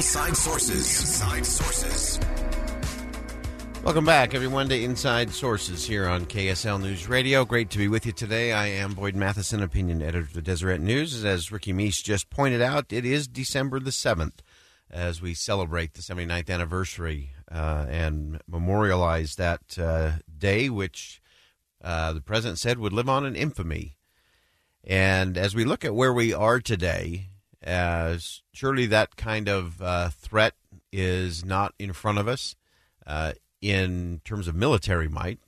Inside Sources. Inside Sources. Welcome back, everyone, to Inside Sources here on KSL News Radio. Great to be with you today. I am Boyd Matheson, opinion editor of the Deseret News. As Ricky Meese just pointed out, it is December the 7th as we celebrate the 79th anniversary uh, and memorialize that uh, day, which uh, the president said would live on in infamy. And as we look at where we are today, as surely that kind of uh, threat is not in front of us uh, in terms of military might.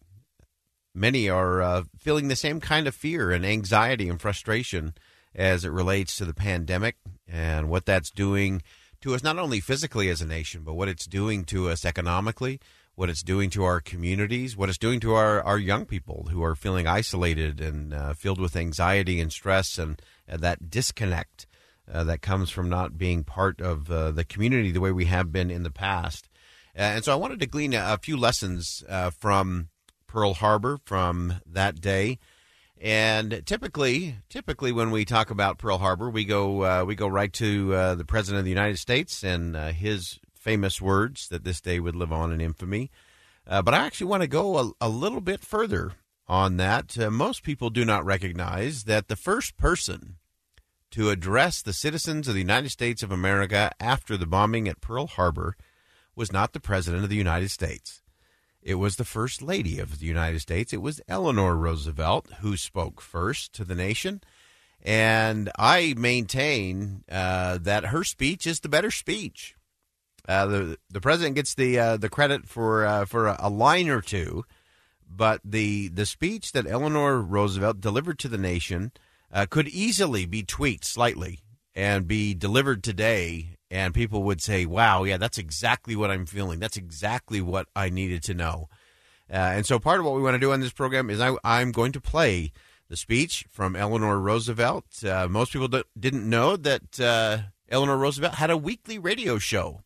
Many are uh, feeling the same kind of fear and anxiety and frustration as it relates to the pandemic and what that's doing to us, not only physically as a nation, but what it's doing to us economically, what it's doing to our communities, what it's doing to our, our young people who are feeling isolated and uh, filled with anxiety and stress and, and that disconnect uh, that comes from not being part of uh, the community the way we have been in the past. Uh, and so I wanted to glean a, a few lessons uh, from Pearl Harbor from that day. And typically, typically when we talk about Pearl Harbor, we go uh, we go right to uh, the President of the United States and his famous words that this day would live on in infamy. but I actually want to go a, a little bit further on that. most people do not recognize that the first person to address the citizens of the United States of America after the bombing at Pearl Harbor was not the President of the United States. It was the First Lady of the United States. It was Eleanor Roosevelt who spoke first to the nation. And I maintain uh, that her speech is the better speech. Uh, the the president gets the uh, the credit for uh, for a, a line or two, but the the speech that Eleanor Roosevelt delivered to the nation uh, could easily be tweaked slightly and be delivered today, and people would say, "Wow, yeah, that's exactly what I'm feeling. That's exactly what I needed to know." Uh, and so, part of what we want to do on this program is I, I'm going to play the speech from Eleanor Roosevelt. Uh, most people didn't know that uh, Eleanor Roosevelt had a weekly radio show.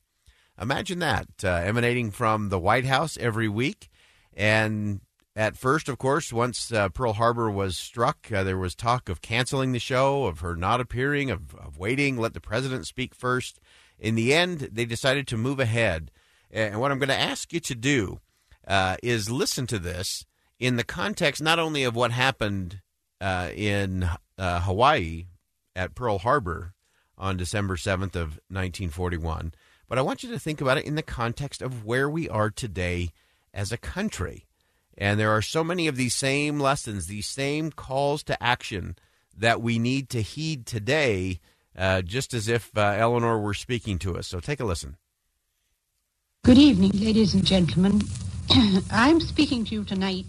Imagine that, uh, emanating from the White House every week. And at first, of course, once uh, Pearl Harbor was struck, uh, there was talk of canceling the show, of her not appearing, of, of waiting, let the president speak first. In the end, they decided to move ahead. And what I'm going to ask you to do uh, is listen to this in the context not only of what happened uh, in uh, Hawaii at Pearl Harbor on December 7th of 1941, but I want you to think about it in the context of where we are today as a country. And there are so many of these same lessons, these same calls to action that we need to heed today, uh, just as if uh, Eleanor were speaking to us. So take a listen. Good evening, ladies and gentlemen. I'm speaking to you tonight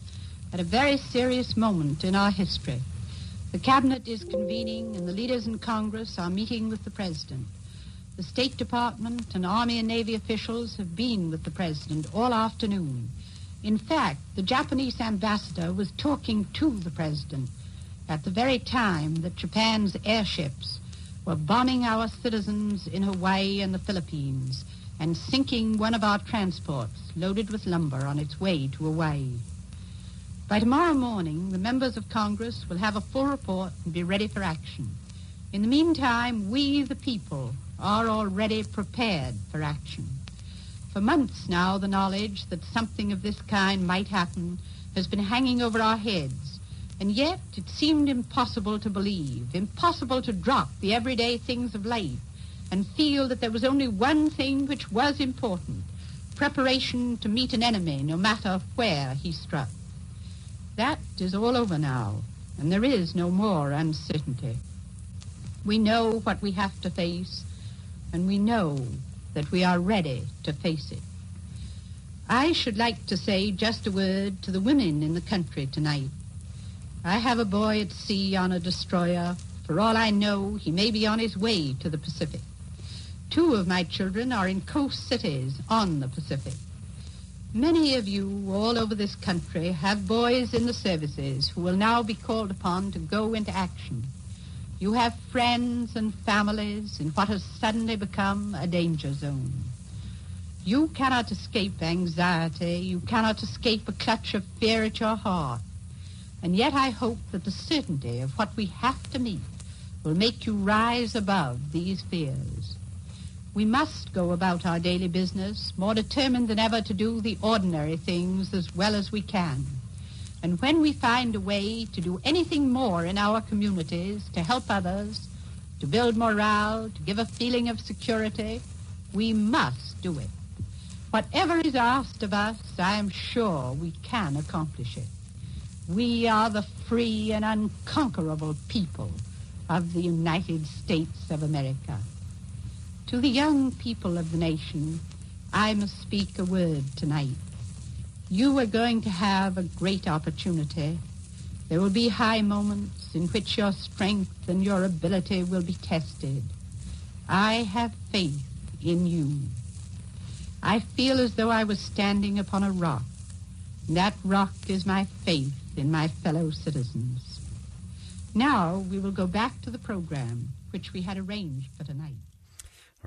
at a very serious moment in our history. The Cabinet is convening, and the leaders in Congress are meeting with the President. The State Department and Army and Navy officials have been with the President all afternoon. In fact, the Japanese ambassador was talking to the president at the very time that Japan's airships were bombing our citizens in Hawaii and the Philippines and sinking one of our transports loaded with lumber on its way to Hawaii. By tomorrow morning, the members of Congress will have a full report and be ready for action. In the meantime, we, the people, are already prepared for action. For months now, the knowledge that something of this kind might happen has been hanging over our heads. And yet it seemed impossible to believe, impossible to drop the everyday things of life and feel that there was only one thing which was important preparation to meet an enemy, no matter where he struck. That is all over now, and there is no more uncertainty. We know what we have to face, and we know that we are ready to face it. I should like to say just a word to the women in the country tonight. I have a boy at sea on a destroyer. For all I know, he may be on his way to the Pacific. Two of my children are in coast cities on the Pacific. Many of you all over this country have boys in the services who will now be called upon to go into action. You have friends and families in what has suddenly become a danger zone. You cannot escape anxiety. You cannot escape a clutch of fear at your heart. And yet I hope that the certainty of what we have to meet will make you rise above these fears. We must go about our daily business more determined than ever to do the ordinary things as well as we can. And when we find a way to do anything more in our communities to help others, to build morale, to give a feeling of security, we must do it. Whatever is asked of us, I am sure we can accomplish it. We are the free and unconquerable people of the United States of America. To the young people of the nation, I must speak a word tonight. You are going to have a great opportunity. There will be high moments in which your strength and your ability will be tested. I have faith in you. I feel as though I was standing upon a rock. and That rock is my faith in my fellow citizens. Now we will go back to the program which we had arranged for tonight.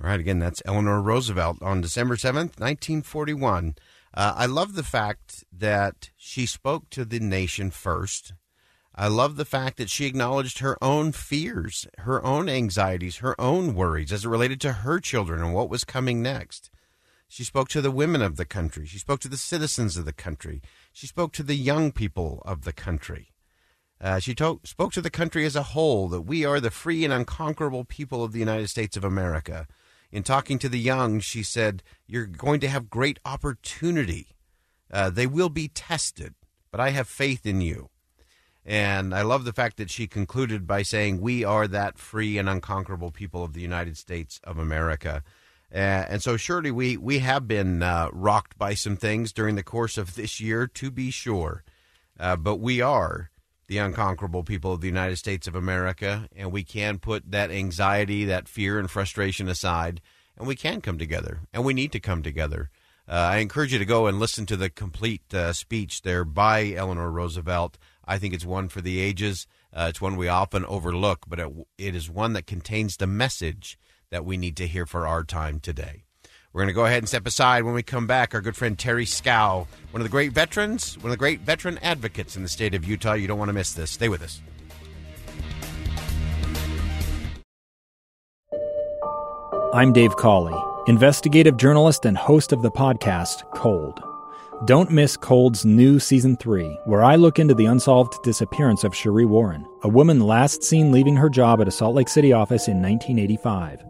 All right, again, that's Eleanor Roosevelt on December 7th, 1941. Uh, I love the fact that she spoke to the nation first. I love the fact that she acknowledged her own fears, her own anxieties, her own worries as it related to her children and what was coming next. She spoke to the women of the country. She spoke to the citizens of the country. She spoke to the young people of the country. Uh, she to- spoke to the country as a whole that we are the free and unconquerable people of the United States of America. In talking to the young, she said, You're going to have great opportunity. Uh, they will be tested, but I have faith in you. And I love the fact that she concluded by saying, We are that free and unconquerable people of the United States of America. Uh, and so, surely, we, we have been uh, rocked by some things during the course of this year, to be sure. Uh, but we are the unconquerable people of the United States of America, and we can put that anxiety, that fear, and frustration aside, and we can come together, and we need to come together. Uh, I encourage you to go and listen to the complete uh, speech there by Eleanor Roosevelt. I think it's one for the ages. Uh, it's one we often overlook, but it, it is one that contains the message that we need to hear for our time today. We're going to go ahead and step aside when we come back. Our good friend Terry Schow, one of the great veterans, one of the great veteran advocates in the state of Utah. You don't want to miss this. Stay with us. I'm Dave Cawley, investigative journalist and host of the podcast Cold. Don't miss Cold's new season 3, where I look into the unsolved disappearance of Cherie Warren, a woman last seen leaving her job at a Salt Lake City office in 1985.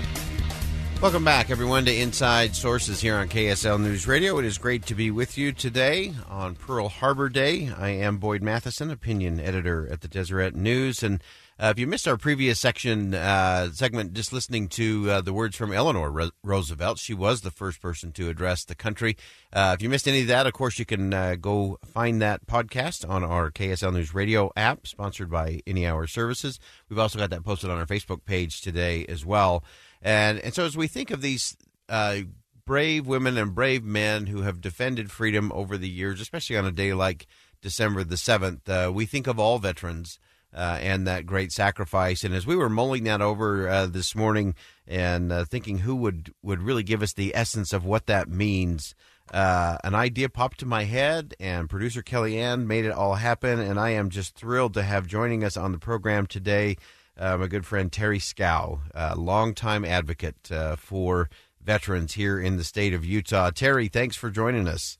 Welcome back, everyone, to Inside Sources here on KSL News Radio. It is great to be with you today on Pearl Harbor Day. I am Boyd Matheson, opinion editor at the Deseret News, and uh, if you missed our previous section uh, segment, just listening to uh, the words from Eleanor Ro- Roosevelt, she was the first person to address the country. Uh, if you missed any of that, of course, you can uh, go find that podcast on our KSL News Radio app, sponsored by Any Hour Services. We've also got that posted on our Facebook page today as well. And and so as we think of these uh, brave women and brave men who have defended freedom over the years, especially on a day like December the seventh, we think of all veterans uh, and that great sacrifice. And as we were mulling that over uh, this morning and uh, thinking who would, would really give us the essence of what that means, uh, an idea popped to my head, and producer Kellyanne made it all happen. And I am just thrilled to have joining us on the program today uh, my good friend Terry Schow, a longtime advocate uh, for veterans here in the state of Utah. Terry, thanks for joining us.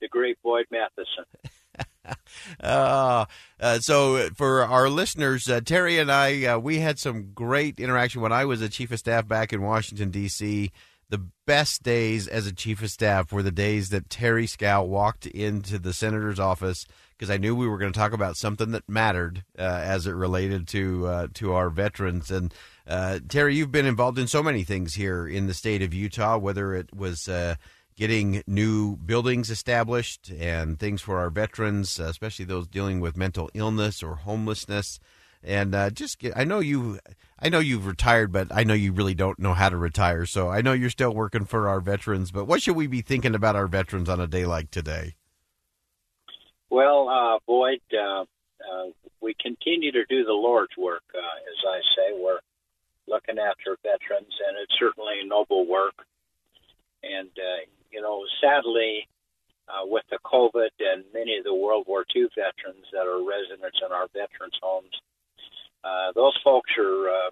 The great Boyd Matheson. uh, uh, so for our listeners, uh, Terry and I, uh, we had some great interaction when I was a chief of staff back in Washington D.C. The best days as a chief of staff were the days that Terry Schow walked into the senator's office because I knew we were going to talk about something that mattered uh, as it related to uh, to our veterans. And Terry, you've been involved in so many things here in the state of Utah, whether it was getting new buildings established and things for our veterans, especially those dealing with mental illness or homelessness. And uh, just get, I know you, I know you've retired, but I know you really don't know how to retire. So I know you're still working for our veterans. But what should we be thinking about our veterans on a day like today? Well, uh, Boyd, uh, uh we continue to do the Lord's work. Uh, as I say, we're looking after veterans, and it's certainly noble work. And uh, you know, sadly, uh, with the COVID and many of the World War II veterans that are residents in our veterans' homes, uh, those folks are uh,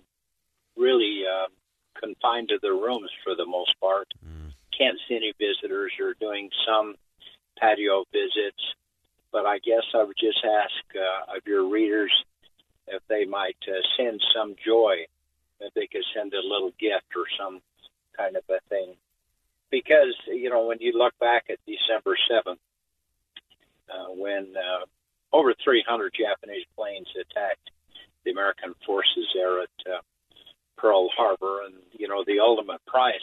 really uh, confined to their rooms for the most part. Mm. Can't see any visitors. You're doing some patio visits, but I guess I would just ask uh, of your readers if they might uh, send some joy, if they could send a little gift or some kind of a thing. Because you know when you look back at December seventh, uh, when uh, over 300 Japanese planes attacked the American forces there at uh, Pearl Harbor, and you know the ultimate price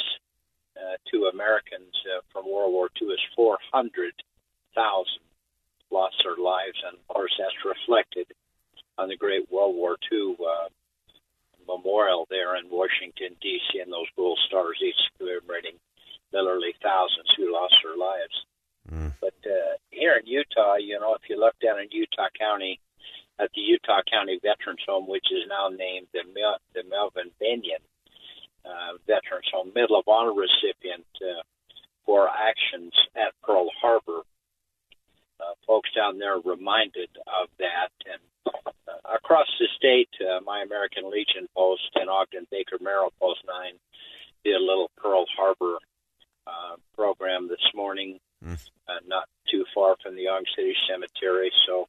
uh, to Americans uh, from World War II is 400,000 lost their lives, and of course that's reflected on the Great World War II uh, memorial there in Washington D.C. and those gold stars each commemorating literally thousands who lost their lives. Mm. But uh, here in Utah, you know, if you look down in Utah County at the Utah County Veterans Home, which is now named the, Mel- the Melvin Bennion uh, Veterans Home, Medal of Honor recipient uh, for actions at Pearl down there reminded of that. And uh, across the state, uh, my American Legion post in Ogden Baker Merrill Post 9 did a little Pearl Harbor uh, program this morning, mm. uh, not too far from the Young City Cemetery. So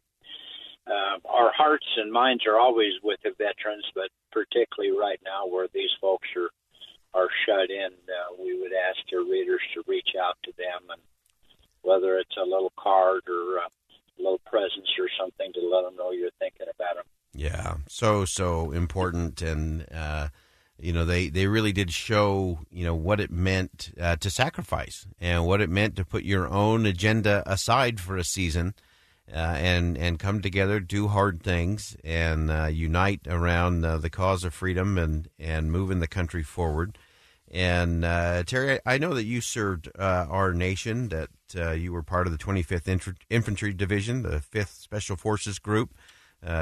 uh, our hearts and minds are always with the veterans, but particularly right now where these folks are are shut in, uh, we would ask your readers to reach out to them, and whether it's a little card or uh, a little presence or something to let them know you're thinking about them. Yeah, so so important, and uh, you know they they really did show you know what it meant uh, to sacrifice and what it meant to put your own agenda aside for a season uh, and and come together do hard things and uh, unite around uh, the cause of freedom and and moving the country forward and uh, Terry, I know that you served uh, our nation. That you were part of the 25th Infantry Division, the 5th Special Forces Group,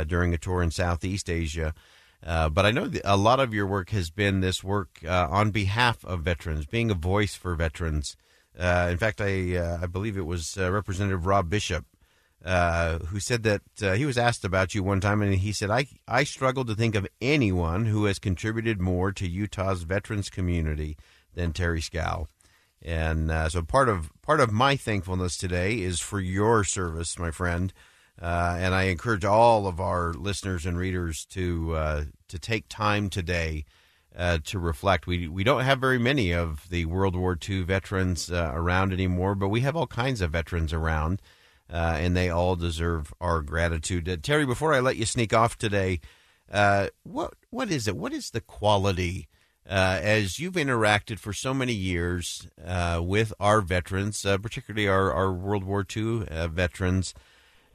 during a tour in Southeast Asia. Uh, but I know a lot of your work has been this work uh, on behalf of veterans, being a voice for veterans. Uh, in fact, I uh, I believe it was uh, Representative Rob Bishop who said that he was asked about you one time, and he said, "I I struggle to think of anyone who has contributed more to Utah's veterans community than Terry Schow." And so part of part of my thankfulness today is for your service, my friend. Uh, and I encourage all of our listeners and readers to uh, to take time today uh, to reflect. We we don't have very many of the World War II veterans uh, around anymore, but we have all kinds of veterans around, uh, and they all deserve our gratitude. Uh, Terry, before I let you sneak off today, what what is it? What is the quality? as you've interacted for so many years with our veterans, particularly our, our World War II veterans,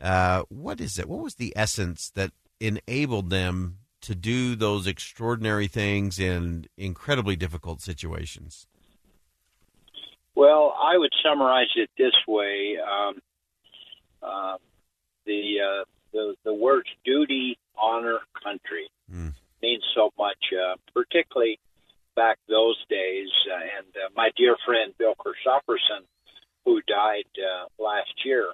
uh, what is it? What was the essence that enabled them to do those extraordinary things in incredibly difficult situations? Well, I would summarize it this way: um, uh, the, uh, the the words "duty, honor, country" mm. means so much, uh, particularly back those days. Uh, and uh, my dear friend Bill Christoffersen, who died last year,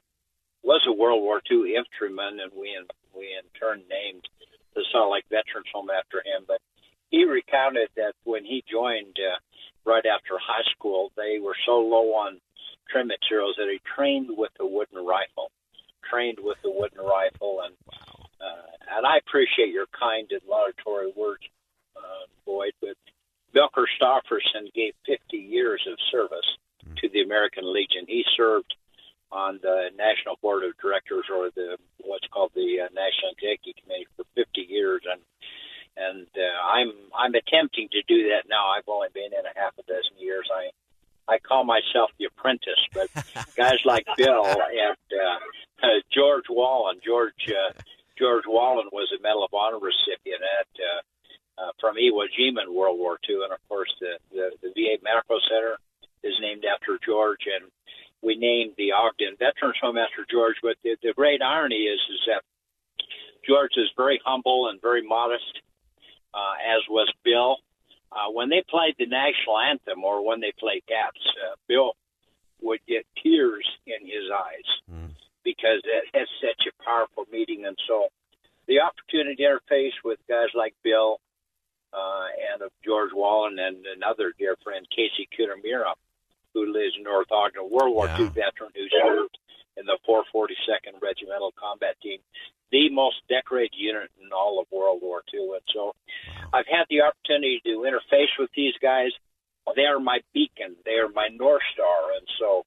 was a World War II infantryman, and we in, we in turn named the Salt Lake Veterans Home after him. But he recounted that when he joined uh, right after high school, they were so low on trim materials that he trained with a wooden rifle, trained with the wooden rifle, and uh, and I appreciate your kind and laudatory words, uh, Boyd. But Bill Christoffersen gave 50 years of service to the American Legion. He served on the National Board of Directors or the what's called the uh, National Executive Committee for 50 years, and and uh, I'm I'm attempting to do that now. I've only been in a half a dozen years. I I call myself the apprentice, but guys like Bill and uh, uh, George Wahlen, George uh, George Wahlen was a Medal of Honor recipient at uh, uh, from Iwo Jima in World War II, and of course the, the the VA Medical Center is named after George, and we named the Ogden Veterans Home after George. But the, the great irony is is that George is very humble and very modest, uh, as was Bill. Uh, when they played the national anthem or when they played taps, uh, Bill would get tears in his eyes Mm. because it has such a powerful meeting. And so the opportunity to interface with guys like Bill uh, and of George Wahlen and another dear friend, Casey Kutamira, who lives in North Ogden, World War II veteran who served in the 442nd Regimental Combat Team, the most decorated unit in all of World War II. And so I've had the opportunity to interface with these guys. They are my beacon. They are my North Star. And so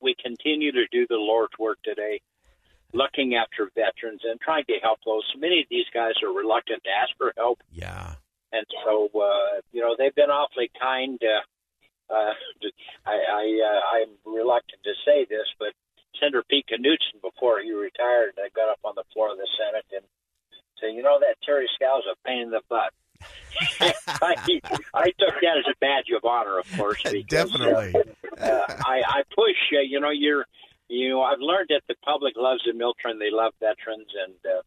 we continue to do the Lord's work today, looking after veterans and trying to help those. Many of these guys are reluctant to ask for help. Yeah. And so, uh, you know, they've been awfully kind. Uh, uh, I, I, uh, I'm reluctant to say this, but Senator Pete Knudson, before he retired, I got up on the floor of the Senate and said, you know, that Terry Schow's a pain in the butt. I, I took that as a badge of honor, of course. Because, Definitely. Uh, I, I push. Uh, you know, you're. You know, I've learned that the public loves the military and they love veterans, and uh,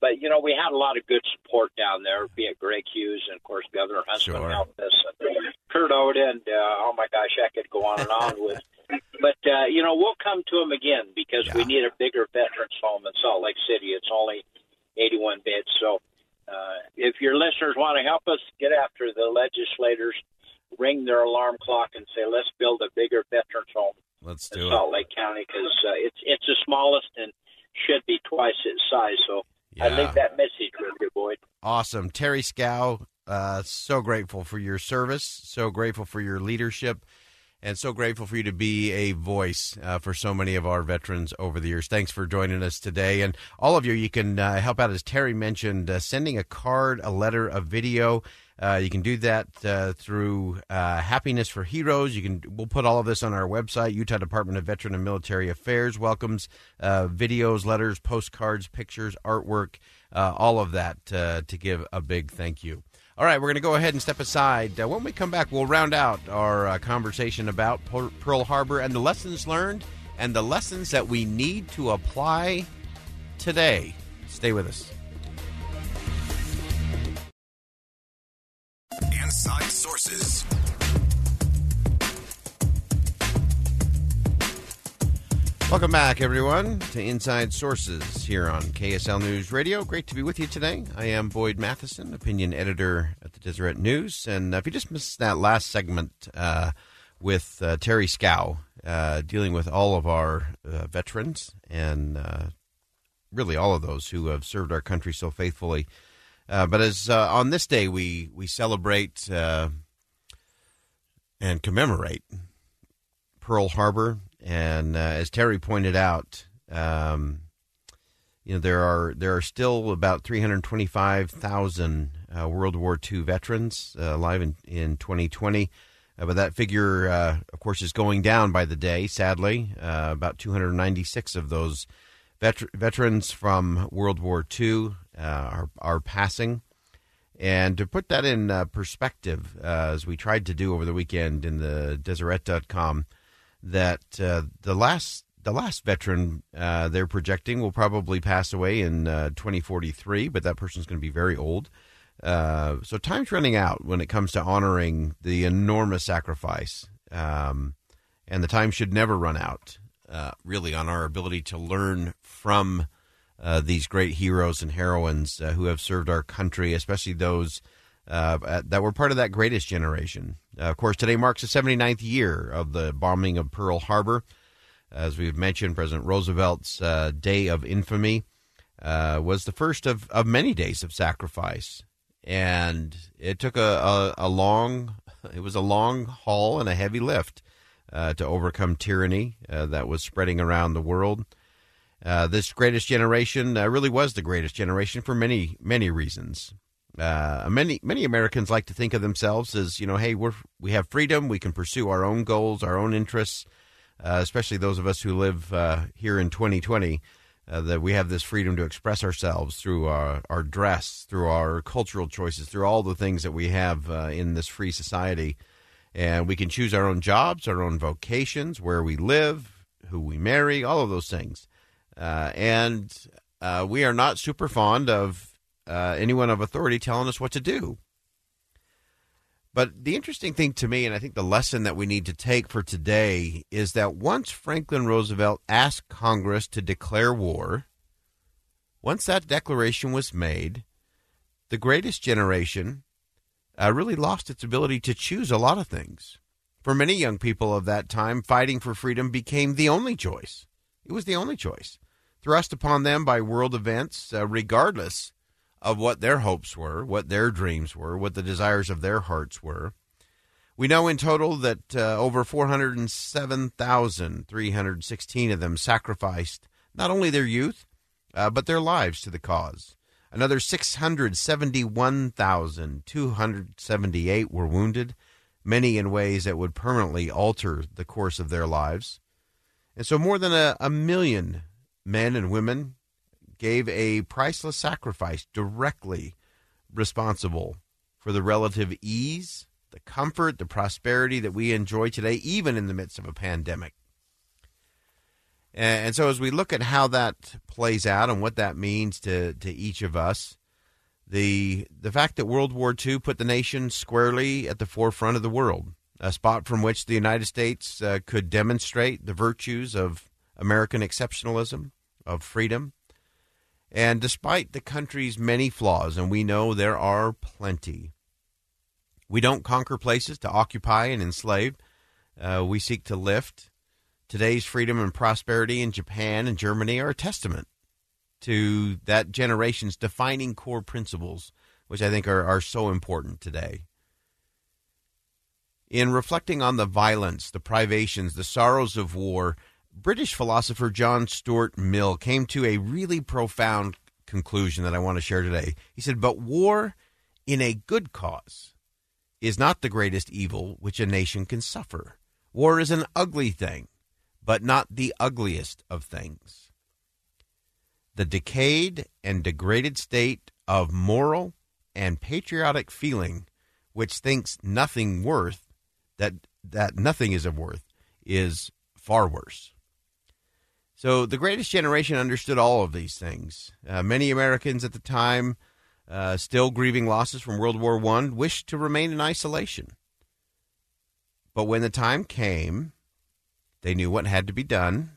but you know, we had a lot of good support down there, be it Greg Hughes and of course Governor Huntsman Sure. helped us, and Curt Oda, and uh, oh my gosh, I could go on and on with. But uh, you know, we'll come to them again because we need a bigger veterans home in Salt Lake City. It's only 81 beds, so uh, if your listeners want to help us get after the legislators, ring their alarm clock and say, let's build a bigger veterans home Let's in do it. Salt Lake County because uh, it's it's the smallest and should be twice its size. So I leave that message with you, Boyd. Awesome. Terry Schow, uh, so grateful for your service, so grateful for your leadership, and so grateful for you to be a voice uh, for so many of our veterans over the years. Thanks for joining us today. And all of you, you can uh, help out, as Terry mentioned, uh, sending a card, a letter, a video. Uh, you can do that uh, through Happiness for Heroes. You can. We'll put all of this on our website. Utah Department of Veteran and Military Affairs welcomes videos, letters, postcards, pictures, artwork, all of that to give a big thank you. All right, we're going to go ahead and step aside. Uh, when we come back, we'll round out our uh, conversation about Pearl Pearl Harbor and the lessons learned and the lessons that we need to apply today. Stay with us. Inside Sources. Welcome back, everyone, to Inside Sources here on KSL News Radio. Great to be with you today. I am Boyd Matheson, opinion editor at the Deseret News. And if you just missed that last segment uh, with uh, Terry Schow, uh, dealing with all of our uh, veterans and uh, really all of those who have served our country so faithfully. Uh, but as uh, on this day, we we celebrate uh, and commemorate Pearl Harbor, and uh, as Terry pointed out, um, you know there are there are still about 325,000 uh, World War II veterans uh, alive in in 2020. Uh, but that figure, uh, of course, is going down by the day. Sadly, uh, about 296 of those vet- veterans from World War II are are passing. And to put that in perspective, as we tried to do over the weekend in the Deseret.com, that uh, the last the last veteran uh, they're projecting will probably pass away in uh, 2043, but that person's going to be very old. Uh, so time's running out when it comes to honoring the enormous sacrifice, um, and the time should never run out. Uh, really, on our ability to learn from these great heroes and heroines who have served our country, especially those uh, that were part of that greatest generation. Uh, of course, today marks the 79th year of the bombing of Pearl Harbor. As we've mentioned, President Roosevelt's uh, day of infamy uh, was the first of, of many days of sacrifice. And it took a, a, a long, it was a long haul and a heavy lift uh, to overcome tyranny uh, that was spreading around the world. Uh, this greatest generation uh, really was the greatest generation for many, many reasons. Uh, many many Americans like to think of themselves as you know, hey, we're we have freedom, we can pursue our own goals, our own interests, uh, especially those of us who live uh, here in 2020. Uh, that we have this freedom to express ourselves through our, our dress, through our cultural choices, through all the things that we have uh, in this free society, and we can choose our own jobs, our own vocations, where we live, who we marry, all of those things. Uh, and we are not super fond of uh, anyone of authority telling us what to do. But the interesting thing to me, and I think the lesson that we need to take for today, is that once Franklin Roosevelt asked Congress to declare war, once that declaration was made, the greatest generation uh, really lost its ability to choose a lot of things. For many young people of that time, fighting for freedom became the only choice. It was the only choice. Thrust upon them by world events, uh, regardless of what their hopes were, what their dreams were, what the desires of their hearts were. We know in total that uh, over 407,316 of them sacrificed not only their youth, uh, but their lives to the cause. Another 671,278 were wounded, many in ways that would permanently alter the course of their lives. And so more than a, a million men and women gave a priceless sacrifice directly responsible for the relative ease, the comfort, the prosperity that we enjoy today, even in the midst of a pandemic. And so, as we look at how that plays out and what that means to, to each of us, the the fact that World War II put the nation squarely at the forefront of the world, a spot from which the United States uh, could demonstrate the virtues of American exceptionalism, of freedom, and despite the country's many flaws, and we know there are plenty, we don't conquer places to occupy and enslave. Uh, we seek to lift. Today's freedom and prosperity in Japan and Germany are a testament to that generation's defining core principles, which I think are, are so important today. In reflecting on the violence, the privations, the sorrows of war, British philosopher John Stuart Mill came to a really profound conclusion that I want to share today. He said, But war in a good cause is not the greatest evil which a nation can suffer. War is an ugly thing, but not the ugliest of things. The decayed and degraded state of moral and patriotic feeling which thinks nothing worth that that nothing is of worth is far worse. So the greatest generation understood all of these things. Uh, many Americans at the time, uh, still grieving losses from World War One, wished to remain in isolation. But when the time came, they knew what had to be done.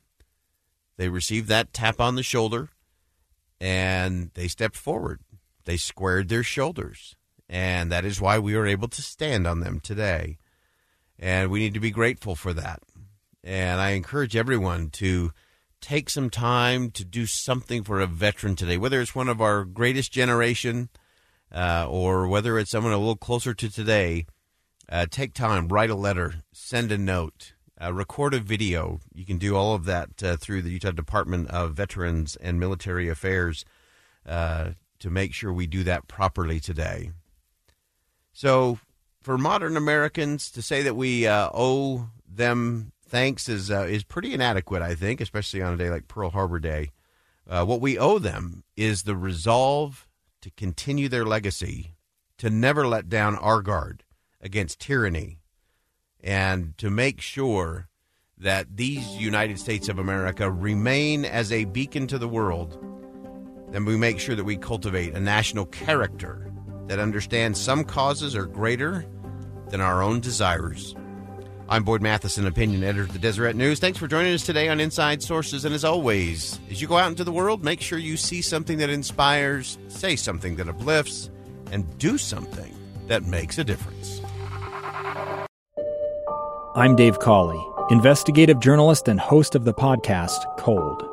They received that tap on the shoulder, and they stepped forward. They squared their shoulders, and that is why we are able to stand on them today. And we need to be grateful for that. And I encourage everyone to take some time to do something for a veteran today, whether it's one of our greatest generation uh, or whether it's someone a little closer to today. Uh, take time, write a letter, send a note, uh, record a video. You can do all of that uh, through the Utah Department of Veterans and Military Affairs uh, to make sure we do that properly today. So, for modern Americans to say that we uh, owe them thanks is uh, is pretty inadequate, I think, especially on a day like Pearl Harbor Day. Uh, what we owe them is the resolve to continue their legacy, to never let down our guard against tyranny, and to make sure that these United States of America remain as a beacon to the world. Then we make sure that we cultivate a national character that understands some causes are greater than our own desires. I'm Boyd Matheson, opinion editor of the Deseret News. Thanks for joining us today on Inside Sources. And as always, as you go out into the world, make sure you see something that inspires, say something that uplifts, and do something that makes a difference. I'm Dave Cawley investigative journalist and host of the podcast Cold.